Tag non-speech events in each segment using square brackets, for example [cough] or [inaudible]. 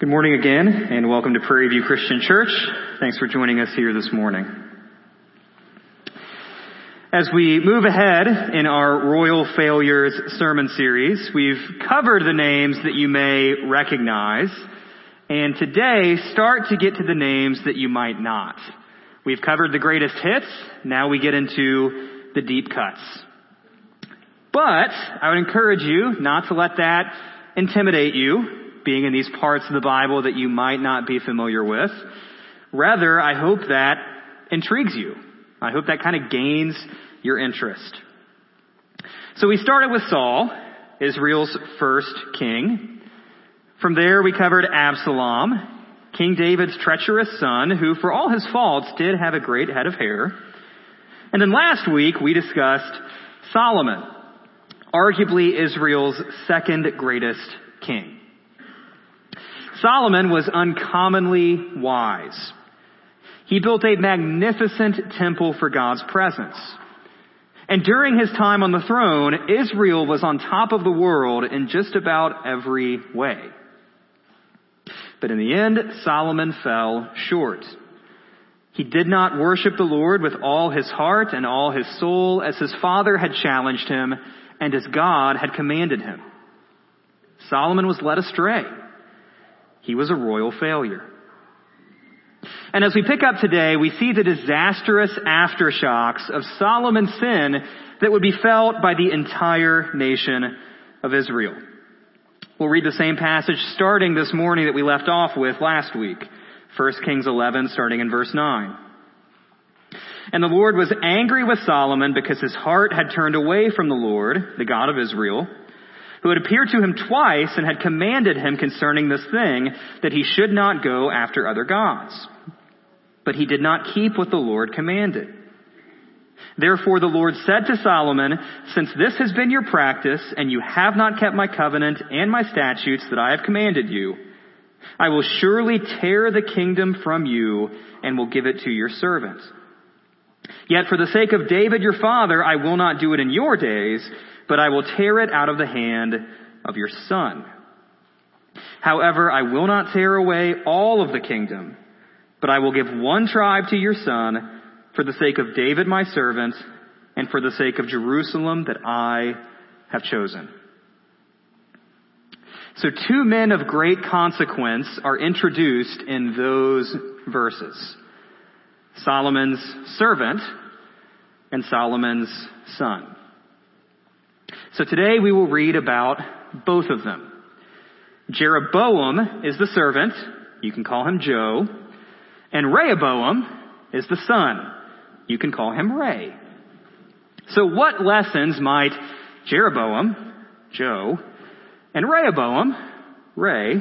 Good morning again, and welcome to Prairie View Christian Church. Thanks for joining us here this morning. As we move ahead in our Royal Failures sermon series, we've covered the names that you may recognize, and today start to get to the names that you might not. We've covered the greatest hits, now we get into the deep cuts. But I would encourage you not to let that intimidate you being in these parts of the Bible that you might not be familiar with. Rather, I hope that intrigues you. I hope that kind of gains your interest. So we started with Saul, Israel's first king. From there we covered Absalom, King David's treacherous son, who for all his faults did have a great head of hair. And then last week we discussed Solomon, arguably Israel's second greatest king. Solomon was uncommonly wise. He built a magnificent temple for God's presence. And during his time on the throne, Israel was on top of the world in just about every way. But in the end, Solomon fell short. He did not worship the Lord with all his heart and all his soul as his father had challenged him and as God had commanded him. Solomon was led astray. He was a royal failure. And as we pick up today, we see the disastrous aftershocks of Solomon's sin that would be felt by the entire nation of Israel. We'll read the same passage starting this morning that we left off with last week. 1 Kings 11 starting in verse 9. And the Lord was angry with Solomon because his heart had turned away from the Lord, the God of Israel, who had appeared to him twice and had commanded him concerning this thing that he should not go after other gods. But he did not keep what the Lord commanded. Therefore the Lord said to Solomon, Since this has been your practice, and you have not kept my covenant and my statutes that I have commanded you, I will surely tear the kingdom from you and will give it to your servant. Yet for the sake of David your father, I will not do it in your days, but I will tear it out of the hand of your son. However, I will not tear away all of the kingdom, but I will give one tribe to your son for the sake of David my servant and for the sake of Jerusalem that I have chosen. So two men of great consequence are introduced in those verses. Solomon's servant and Solomon's son. So today we will read about both of them. Jeroboam is the servant. You can call him Joe. And Rehoboam is the son. You can call him Ray. So what lessons might Jeroboam, Joe, and Rehoboam, Ray,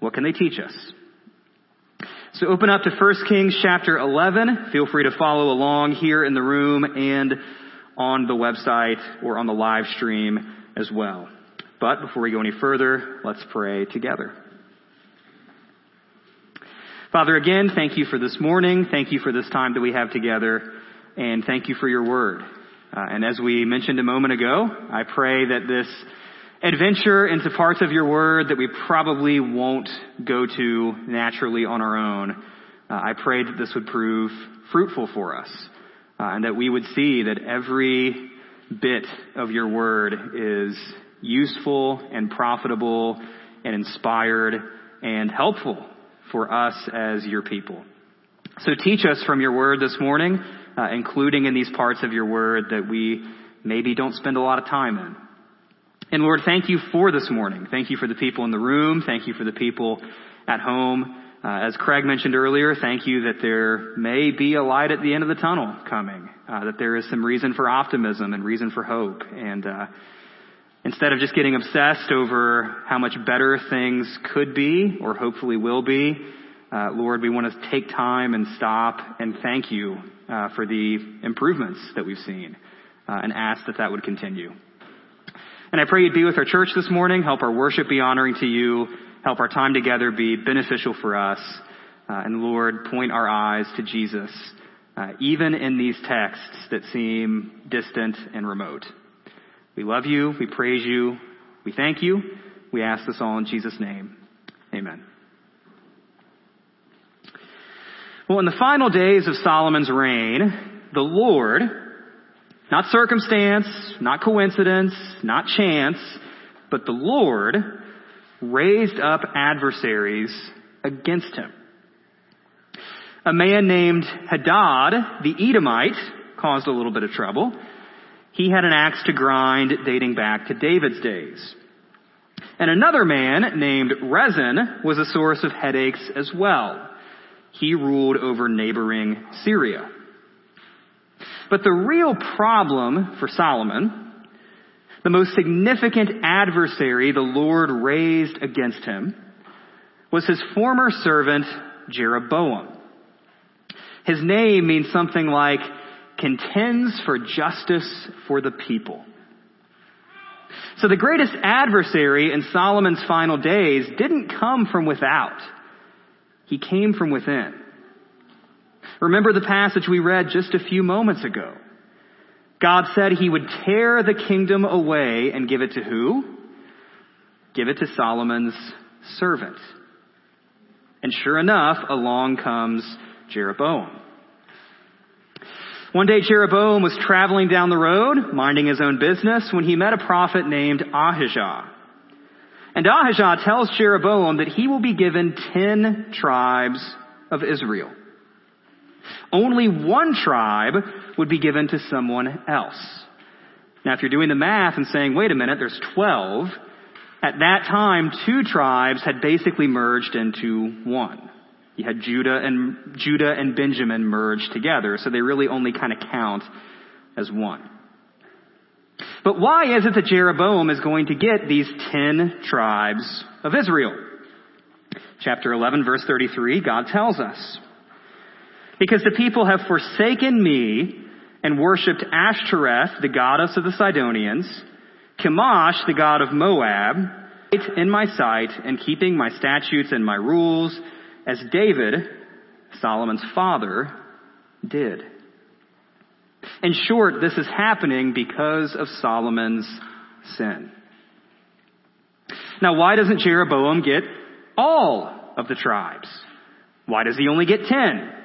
what can they teach us? So open up to 1 Kings chapter 11. Feel free to follow along here in the room and on the website or on the live stream as well. But before we go any further, let's pray together. Father, again, thank you for this morning. Thank you for this time that we have together. And thank you for your word. Uh, and as we mentioned a moment ago, I pray that this adventure into parts of your word that we probably won't go to naturally on our own, uh, I pray that this would prove fruitful for us uh, and that we would see that every bit of your word is useful and profitable and inspired and helpful for us as your people. So teach us from your word this morning, uh, including in these parts of your word that we maybe don't spend a lot of time in. And Lord, thank you for this morning. Thank you for the people in the room. Thank you for the people at home. Uh, as Craig mentioned earlier, thank you that there may be a light at the end of the tunnel coming, uh, that there is some reason for optimism and reason for hope. And uh, instead of just getting obsessed over how much better things could be or hopefully will be, uh, Lord, we want to take time and stop and thank you uh, for the improvements that we've seen uh, and ask that that would continue. And I pray you'd be with our church this morning, help our worship be honoring to you, Help our time together be beneficial for us. Uh, and Lord, point our eyes to Jesus, uh, even in these texts that seem distant and remote. We love you. We praise you. We thank you. We ask this all in Jesus' name. Amen. Well, in the final days of Solomon's reign, the Lord, not circumstance, not coincidence, not chance, but the Lord raised up adversaries against him. A man named Hadad, the Edomite, caused a little bit of trouble. He had an axe to grind dating back to David's days. And another man named Rezin was a source of headaches as well. He ruled over neighboring Syria. But the real problem for Solomon, the most significant adversary the Lord raised against him, was his former servant Jeroboam. His name means something like contends for justice for the people. So the greatest adversary in Solomon's final days didn't come from without. He came from within. Remember the passage we read just a few moments ago. God said he would tear the kingdom away and give it to who? Give it to Solomon's servant. And sure enough, along comes Jeroboam. One day Jeroboam was traveling down the road, minding his own business, when he met a prophet named Ahijah. And Ahijah tells Jeroboam that he will be given ten tribes of Israel. Only one tribe would be given to someone else. Now if you're doing the math and saying, wait a minute, there's twelve, at that time two tribes had basically merged into one. You had Judah and, Judah and Benjamin merged together, so they really only kind of count as one. But why is it that Jeroboam is going to get these ten tribes of Israel? Chapter 11 verse 33, God tells us, Because the people have forsaken me and worshipped Ashtoreth, the goddess of the Sidonians, Chemosh, the god of Moab, in my sight and keeping my statutes and my rules, as David, Solomon's father, did. In short, this is happening because of Solomon's sin. Now, why doesn't Jeroboam get all of the tribes? Why does he only get 10?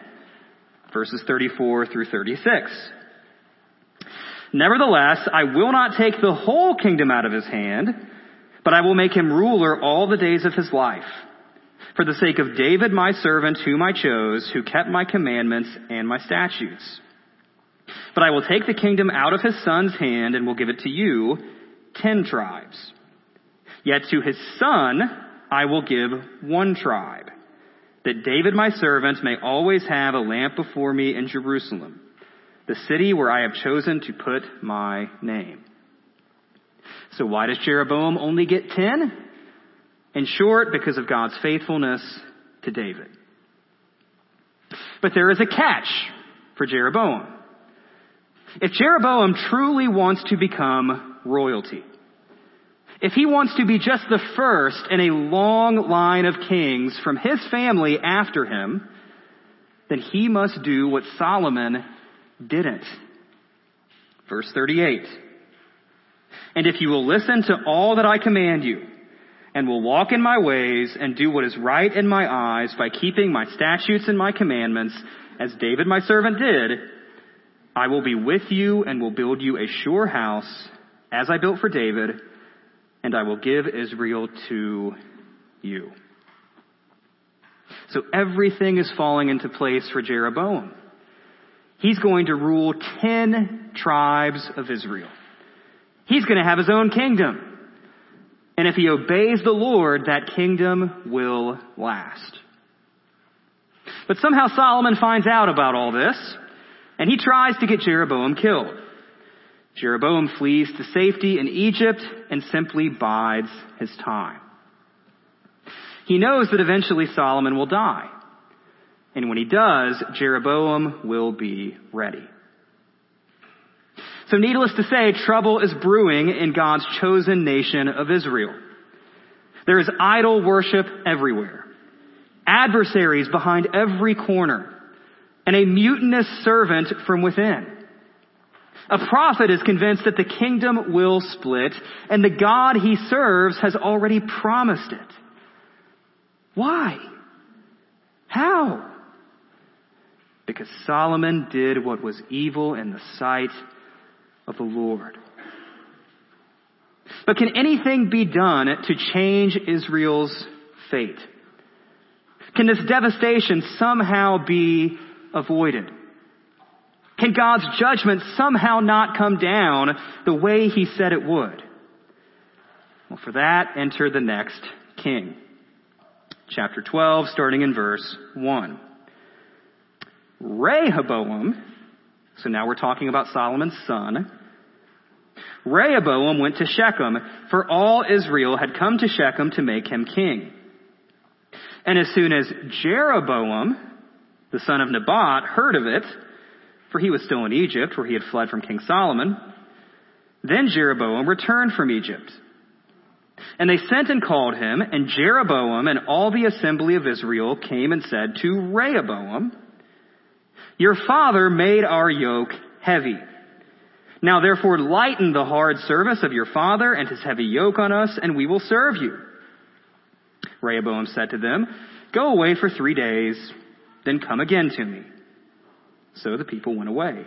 Verses 34 through 36. Nevertheless, I will not take the whole kingdom out of his hand, but I will make him ruler all the days of his life for the sake of David my servant whom I chose, who kept my commandments and my statutes. But I will take the kingdom out of his son's hand and will give it to you, ten tribes. Yet to his son I will give one tribe, that David my servant may always have a lamp before me in Jerusalem, the city where I have chosen to put my name. So why does Jeroboam only get ten? In short, because of God's faithfulness to David. But there is a catch for Jeroboam. If Jeroboam truly wants to become royalty, if he wants to be just the first in a long line of kings from his family after him, then he must do what Solomon didn't. Verse 38. And if you will listen to all that I command you, and will walk in my ways and do what is right in my eyes by keeping my statutes and my commandments, as David my servant did, I will be with you and will build you a sure house, as I built for David, and I will give Israel to you. So everything is falling into place for Jeroboam. He's going to rule ten tribes of Israel. He's going to have his own kingdom. And if he obeys the Lord, that kingdom will last. But somehow Solomon finds out about all this, and he tries to get Jeroboam killed. Jeroboam flees to safety in Egypt and simply bides his time. He knows that eventually Solomon will die. And when he does, Jeroboam will be ready. So needless to say, trouble is brewing in God's chosen nation of Israel. There is idol worship everywhere. Adversaries behind every corner. And a mutinous servant from within. A prophet is convinced that the kingdom will split, and the God he serves has already promised it. Why? How? because Solomon did what was evil in the sight of the Lord. But can anything be done to change Israel's fate? Can this devastation somehow be avoided? Can God's judgment somehow not come down the way he said it would? Well, for that, enter the next king. Chapter 12, starting in verse 1. Rehoboam, so now we're talking about Solomon's son, Rehoboam went to Shechem, for all Israel had come to Shechem to make him king. And as soon as Jeroboam, the son of Nebat, heard of it, for he was still in Egypt, where he had fled from King Solomon, then Jeroboam returned from Egypt. And they sent and called him, and Jeroboam and all the assembly of Israel came and said to Rehoboam, Your father made our yoke heavy. Now therefore lighten the hard service of your father and his heavy yoke on us, and we will serve you. Rehoboam said to them, Go away for three days, then come again to me. So the people went away.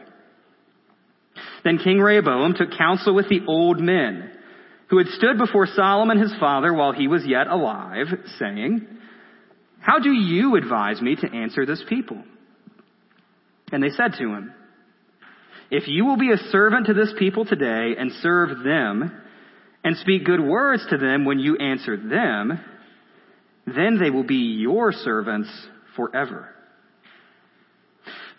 Then King Rehoboam took counsel with the old men who had stood before Solomon his father while he was yet alive, saying, How do you advise me to answer this people? And they said to him, if you will be a servant to this people today and serve them and speak good words to them when you answer them, then they will be your servants forever.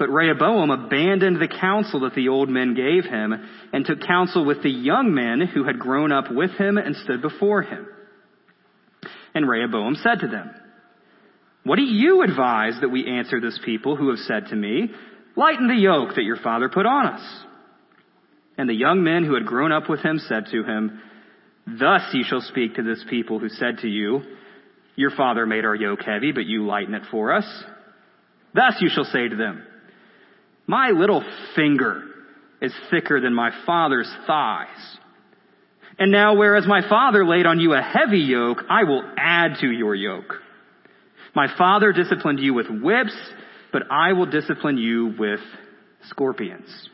But Rehoboam abandoned the counsel that the old men gave him and took counsel with the young men who had grown up with him and stood before him. And Rehoboam said to them, What do you advise that we answer this people who have said to me, Lighten the yoke that your father put on us. And the young men who had grown up with him said to him, Thus you shall speak to this people who said to you, Your father made our yoke heavy, but you lighten it for us. Thus you shall say to them, My little finger is thicker than my father's thighs. And now whereas my father laid on you a heavy yoke, I will add to your yoke. My father disciplined you with whips, but I will discipline you with scorpions.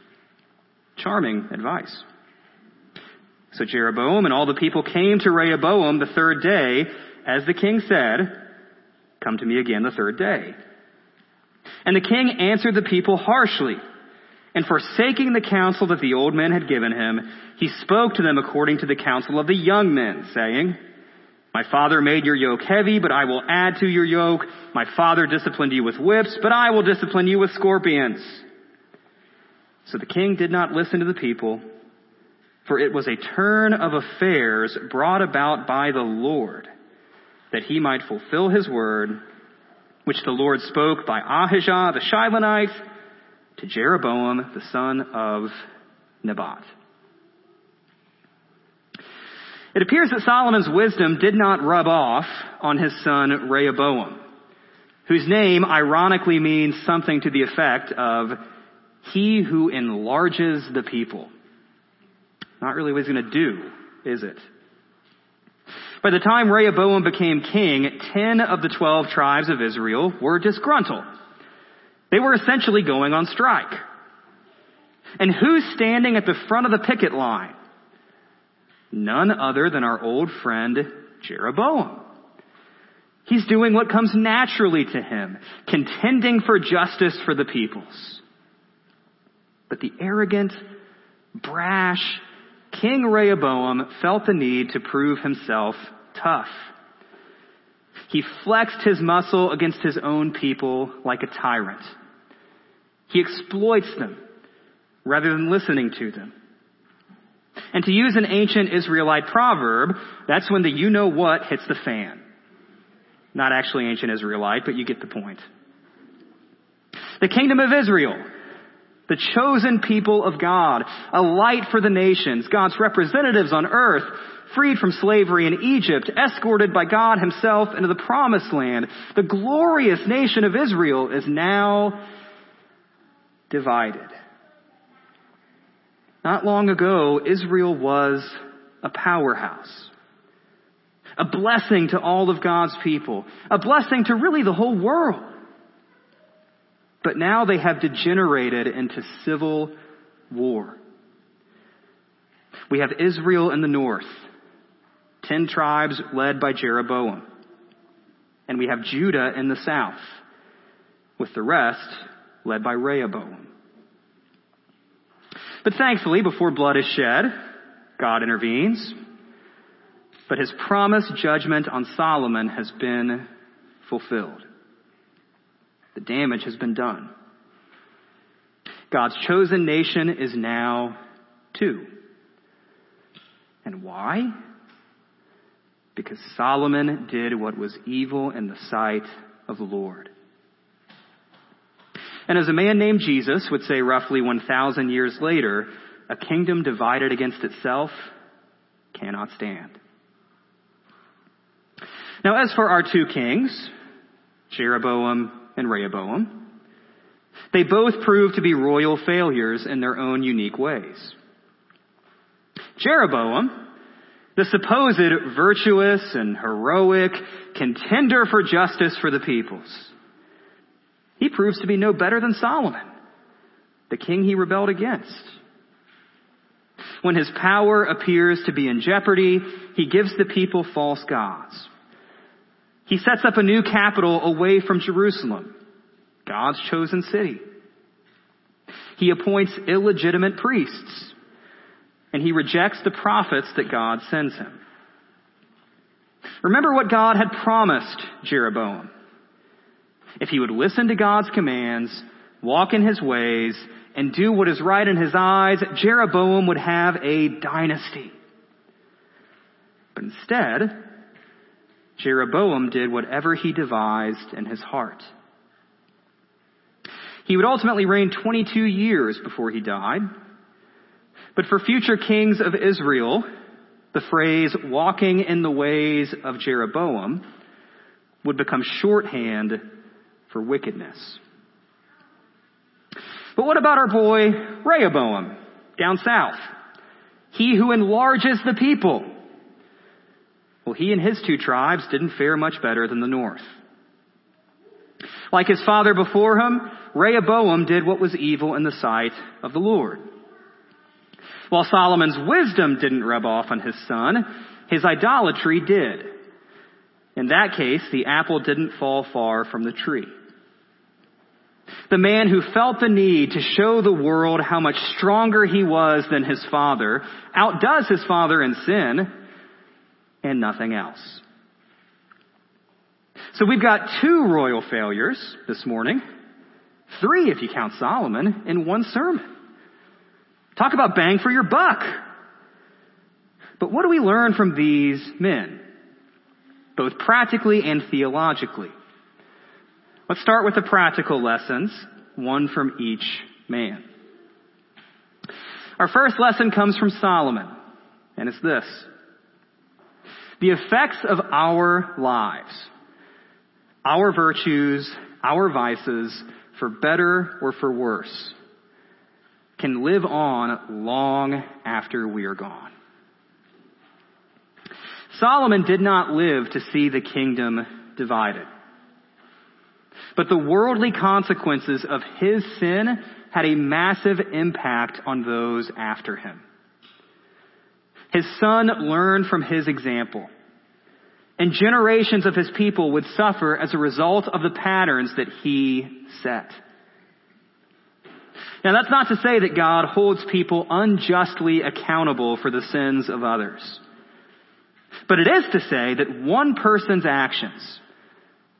Charming advice. So Jeroboam and all the people came to Rehoboam the third day, as the king said, Come to me again the third day. And the king answered the people harshly, and forsaking the counsel that the old men had given him, he spoke to them according to the counsel of the young men, saying, my father made your yoke heavy, but I will add to your yoke. My father disciplined you with whips, but I will discipline you with scorpions. So the king did not listen to the people, for it was a turn of affairs brought about by the Lord, that he might fulfill his word, which the Lord spoke by Ahijah the Shilonite to Jeroboam the son of Nebat. It appears that Solomon's wisdom did not rub off on his son Rehoboam, whose name ironically means something to the effect of he who enlarges the people. Not really what he's going to do, is it? By the time Rehoboam became king, ten of the twelve tribes of Israel were disgruntled. They were essentially going on strike. And who's standing at the front of the picket line? None other than our old friend Jeroboam. He's doing what comes naturally to him, contending for justice for the peoples. But the arrogant, brash King Rehoboam felt the need to prove himself tough. He flexed his muscle against his own people like a tyrant. He exploits them rather than listening to them. And to use an ancient Israelite proverb, that's when the you know what hits the fan. Not actually ancient Israelite, but you get the point. The kingdom of Israel, the chosen people of God, a light for the nations, God's representatives on earth, freed from slavery in Egypt, escorted by God himself into the promised land. The glorious nation of Israel is now divided. Not long ago, Israel was a powerhouse. A blessing to all of God's people. A blessing to really the whole world. But now they have degenerated into civil war. We have Israel in the north, ten tribes led by Jeroboam. And we have Judah in the south, with the rest led by Rehoboam. But thankfully, before blood is shed, God intervenes. But his promised judgment on Solomon has been fulfilled. The damage has been done. God's chosen nation is now two. And why? Because Solomon did what was evil in the sight of the Lord. And as a man named Jesus would say roughly 1,000 years later, a kingdom divided against itself cannot stand. Now as for our two kings, Jeroboam and Rehoboam, they both proved to be royal failures in their own unique ways. Jeroboam, the supposed virtuous and heroic contender for justice for the peoples, he proves to be no better than Solomon, the king he rebelled against. When his power appears to be in jeopardy, he gives the people false gods. He sets up a new capital away from Jerusalem, God's chosen city. He appoints illegitimate priests, and he rejects the prophets that God sends him. Remember what God had promised Jeroboam. If he would listen to God's commands, walk in his ways, and do what is right in his eyes, Jeroboam would have a dynasty. But instead, Jeroboam did whatever he devised in his heart. He would ultimately reign 22 years before he died. But for future kings of Israel, the phrase walking in the ways of Jeroboam would become shorthand for wickedness. But what about our boy Rehoboam down south? He who enlarges the people. Well, he and his two tribes didn't fare much better than the north. Like his father before him, Rehoboam did what was evil in the sight of the Lord. While Solomon's wisdom didn't rub off on his son, his idolatry did. In that case, the apple didn't fall far from the tree. The man who felt the need to show the world how much stronger he was than his father outdoes his father in sin and nothing else. So we've got two royal failures this morning. Three if you count Solomon in one sermon. Talk about bang for your buck. But what do we learn from these men? Both practically and theologically. Let's start with the practical lessons, one from each man. Our first lesson comes from Solomon, and it's this. The effects of our lives, our virtues, our vices, for better or for worse, can live on long after we are gone. Solomon did not live to see the kingdom divided. But the worldly consequences of his sin had a massive impact on those after him. His son learned from his example. And generations of his people would suffer as a result of the patterns that he set. Now that's not to say that God holds people unjustly accountable for the sins of others. But it is to say that one person's actions,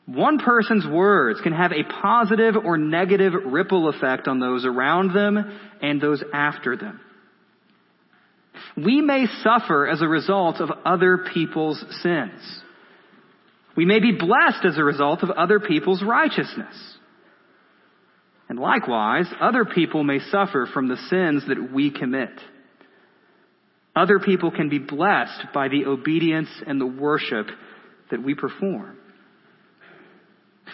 one person's words can have a positive or negative ripple effect on those around them and those after them. We may suffer as a result of other people's sins. We may be blessed as a result of other people's righteousness. And likewise, other people may suffer from the sins that we commit. Other people can be blessed by the obedience and the worship that we perform.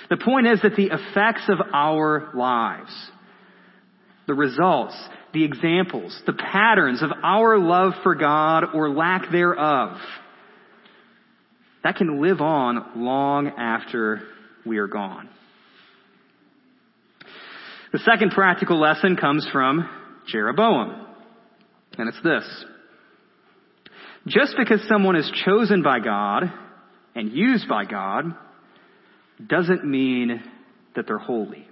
The point is that the effects of our lives, the results, the examples, the patterns of our love for God or lack thereof, that can live on long after we are gone. The second practical lesson comes from Jeroboam. And it's this. Just because someone is chosen by God and used by God doesn't mean that they're holy.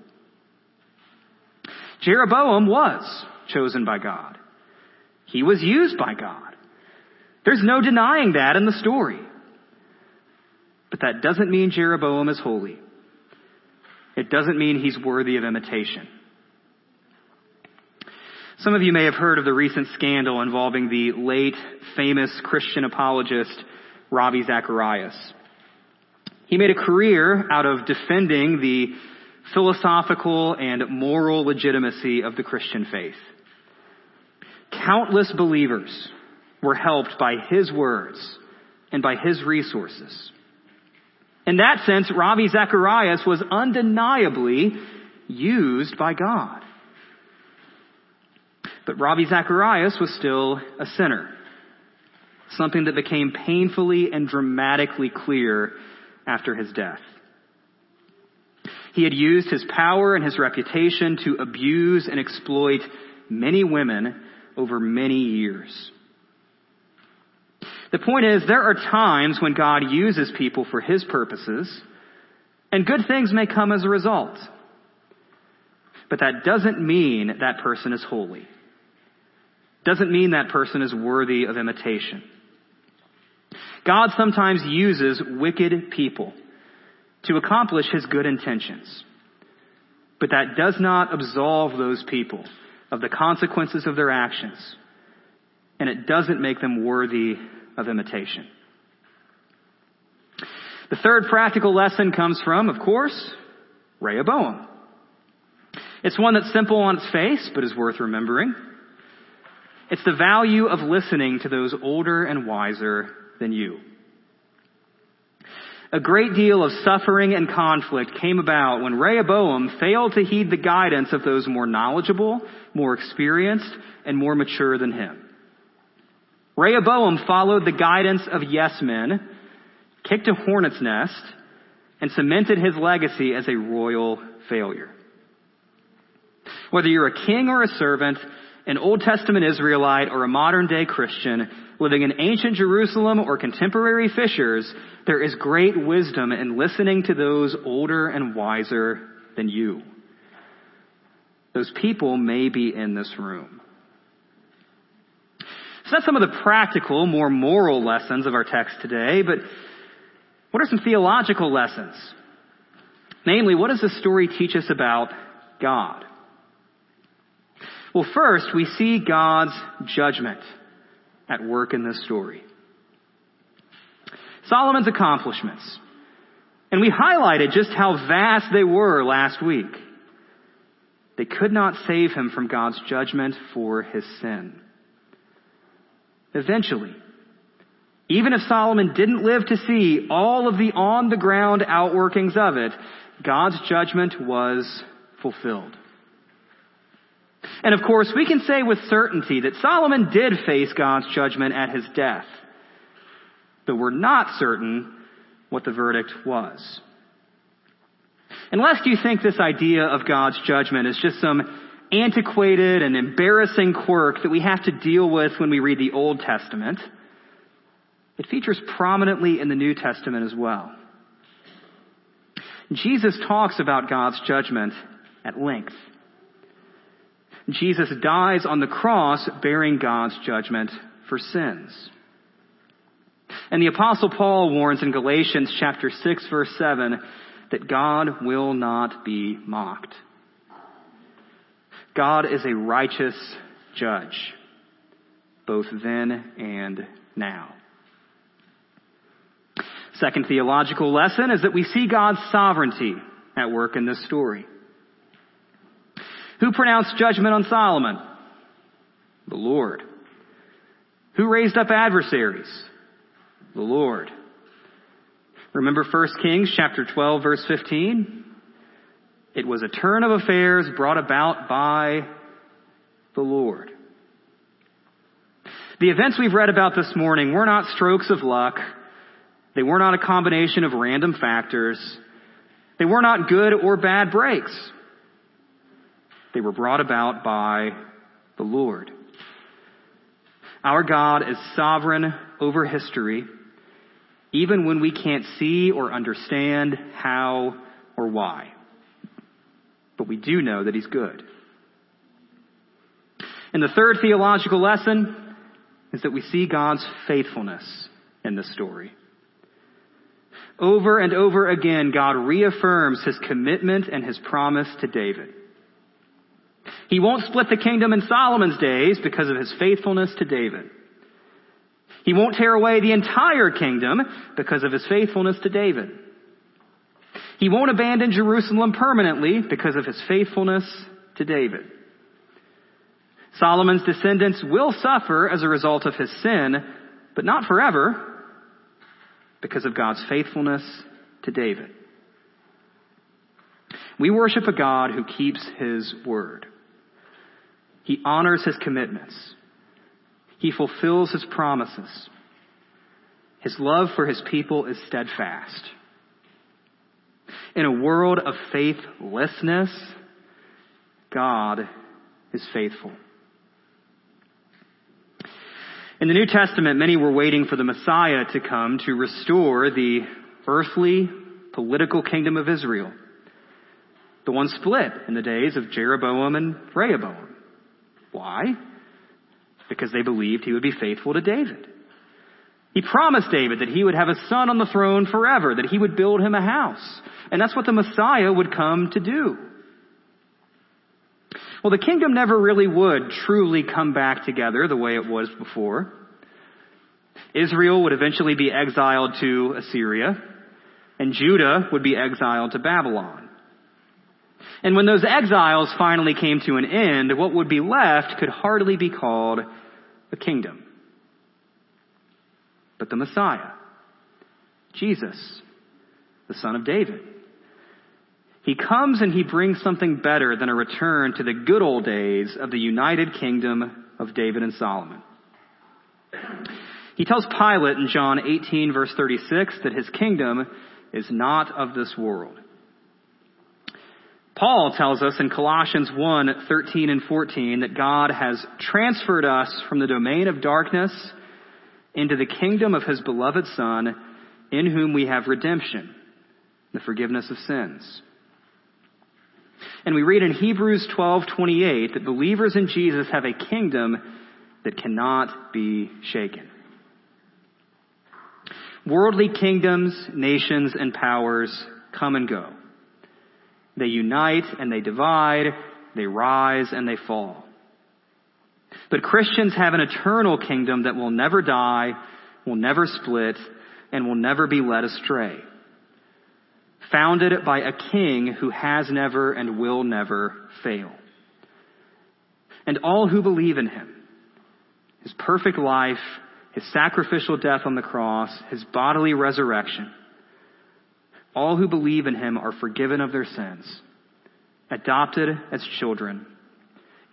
Jeroboam was chosen by God. He was used by God. There's no denying that in the story. But that doesn't mean Jeroboam is holy. It doesn't mean he's worthy of imitation. Some of you may have heard of the recent scandal involving the late famous Christian apologist Ravi Zacharias. He made a career out of defending the philosophical and moral legitimacy of the Christian faith. Countless believers were helped by his words and by his resources. In that sense, Ravi Zacharias was undeniably used by God. But Ravi Zacharias was still a sinner. Something that became painfully and dramatically clear after his death. He had used his power and his reputation to abuse and exploit many women over many years. The point is, there are times when God uses people for His purposes, and good things may come as a result. But that doesn't mean that person is holy. Doesn't mean that person is worthy of imitation. God sometimes uses wicked people to accomplish His good intentions. But that does not absolve those people of the consequences of their actions. And it doesn't make them worthy of imitation. The third practical lesson comes from, of course, Rehoboam. It's one that's simple on its face, but is worth remembering. It's the value of listening to those older and wiser than you. A great deal of suffering and conflict came about when Rehoboam failed to heed the guidance of those more knowledgeable, more experienced, and more mature than him. Rehoboam followed the guidance of yes men, kicked a hornet's nest, and cemented his legacy as a royal failure. Whether you're a king or a servant, an Old Testament Israelite or a modern day Christian, living in ancient Jerusalem or contemporary Fishers, there is great wisdom in listening to those older and wiser than you. Those people may be in this room. So that's some of the practical, more moral lessons of our text today, but what are some theological lessons? Namely, what does this story teach us about God? Well, first, we see God's judgment at work in this story. Solomon's accomplishments. And we highlighted just how vast they were last week. They could not save him from God's judgment for his sin. Eventually, even if Solomon didn't live to see all of the on the ground outworkings of it, God's judgment was fulfilled. And of course, we can say with certainty that Solomon did face God's judgment at his death. But we're not certain what the verdict was. Unless you think this idea of God's judgment is just some antiquated and embarrassing quirk that we have to deal with when we read the Old Testament, it features prominently in the New Testament as well. Jesus talks about God's judgment at length. Jesus dies on the cross bearing God's judgment for sins. And the apostle Paul warns in Galatians chapter 6 verse 7 that God will not be mocked. God is a righteous judge, both then and now. Second theological lesson is that we see God's sovereignty at work in this story. Who pronounced judgment on Solomon? The Lord. Who raised up adversaries? The Lord. Remember 1 Kings chapter 12 verse 15? It was a turn of affairs brought about by the Lord. The events we've read about this morning were not strokes of luck. They were not a combination of random factors. They were not good or bad breaks. They were brought about by the Lord. Our God is sovereign over history, even when we can't see or understand how or why. But we do know that He's good. And the third theological lesson is that we see God's faithfulness in this story. Over and over again, God reaffirms His commitment and His promise to David. He won't split the kingdom in Solomon's days because of his faithfulness to David. He won't tear away the entire kingdom because of his faithfulness to David. He won't abandon Jerusalem permanently because of his faithfulness to David. Solomon's descendants will suffer as a result of his sin, but not forever because of God's faithfulness to David. We worship a God who keeps his word. He honors his commitments. He fulfills his promises. His love for his people is steadfast. In a world of faithlessness, God is faithful. In the New Testament, many were waiting for the Messiah to come to restore the earthly political kingdom of Israel. The one split in the days of Jeroboam and Rehoboam. Why? Because they believed he would be faithful to David. He promised David that he would have a son on the throne forever, that he would build him a house. And that's what the Messiah would come to do. Well, the kingdom never really would truly come back together the way it was before. Israel would eventually be exiled to Assyria, and Judah would be exiled to Babylon. And when those exiles finally came to an end, what would be left could hardly be called a kingdom. But the Messiah, Jesus, the son of David, he comes and he brings something better than a return to the good old days of the united kingdom of David and Solomon. He tells Pilate in John 18 verse 36 that his kingdom is not of this world. Paul tells us in Colossians 1, 13 and 14 that God has transferred us from the domain of darkness into the kingdom of his beloved Son, in whom we have redemption, the forgiveness of sins. And we read in Hebrews 12:28 that believers in Jesus have a kingdom that cannot be shaken. Worldly kingdoms, nations, and powers come and go. They unite and they divide, they rise and they fall. But Christians have an eternal kingdom that will never die, will never split, and will never be led astray. Founded by a king who has never and will never fail. And all who believe in him, his perfect life, his sacrificial death on the cross, his bodily resurrection, all who believe in him are forgiven of their sins, adopted as children,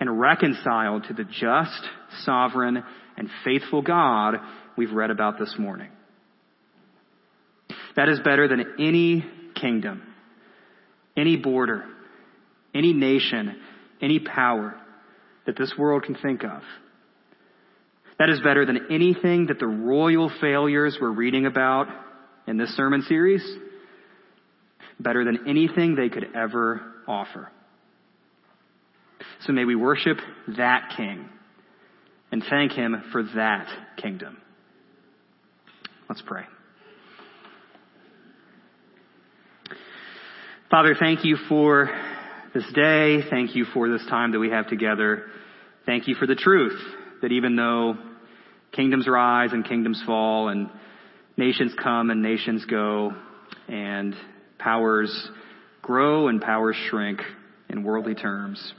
and reconciled to the just, sovereign, and faithful God we've read about this morning. That is better than any kingdom, any border, any nation, any power that this world can think of. That is better than anything that the royal failures we're reading about in this sermon series better than anything they could ever offer. So may we worship that King and thank Him for that kingdom. Let's pray. Father, thank you for this day. Thank you for this time that we have together. Thank you for the truth that even though kingdoms rise and kingdoms fall and nations come and nations go and Powers grow and powers shrink in worldly terms.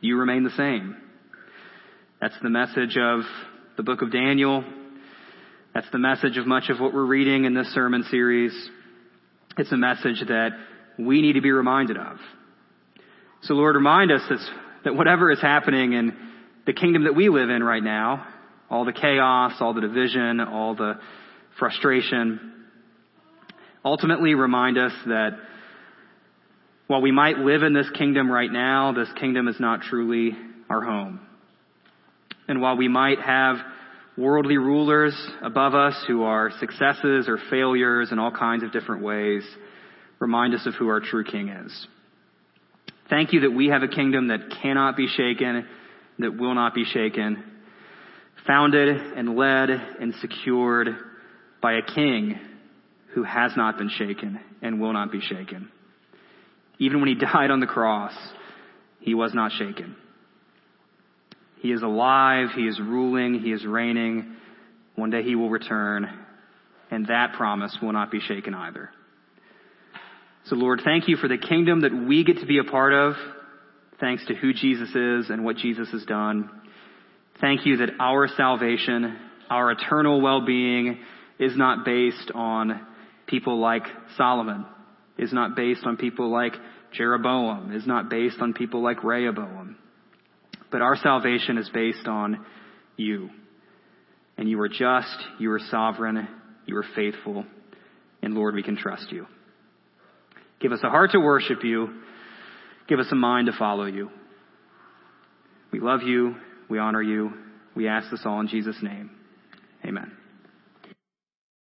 You remain the same. That's the message of the book of Daniel. That's the message of much of what we're reading in this sermon series. It's a message that we need to be reminded of. So Lord, remind us that whatever is happening in the kingdom that we live in right now, all the chaos, all the division, all the frustration, ultimately remind us that While we might live in this kingdom right now, this kingdom is not truly our home. And while we might have worldly rulers above us who are successes or failures in all kinds of different ways, remind us of who our true king is. Thank you that we have a kingdom that cannot be shaken, that will not be shaken, founded and led and secured by a king who has not been shaken and will not be shaken. Even when he [laughs] died on the cross, he was not shaken. He is alive, he is ruling, he is reigning. One day he will return, and that promise will not be shaken either. So Lord, thank you for the kingdom that we get to be a part of, thanks to who Jesus is and what Jesus has done. Thank you that our salvation, our eternal well-being is not based on people like Solomon, is not based on people like Jeroboam, is not based on people like Rehoboam. But our salvation is based on you. And you are just, you are sovereign, you are faithful, and Lord, we can trust you. Give us a heart to worship you. Give us a mind to follow you. We love you. We honor you. We ask this all in Jesus' name. Amen.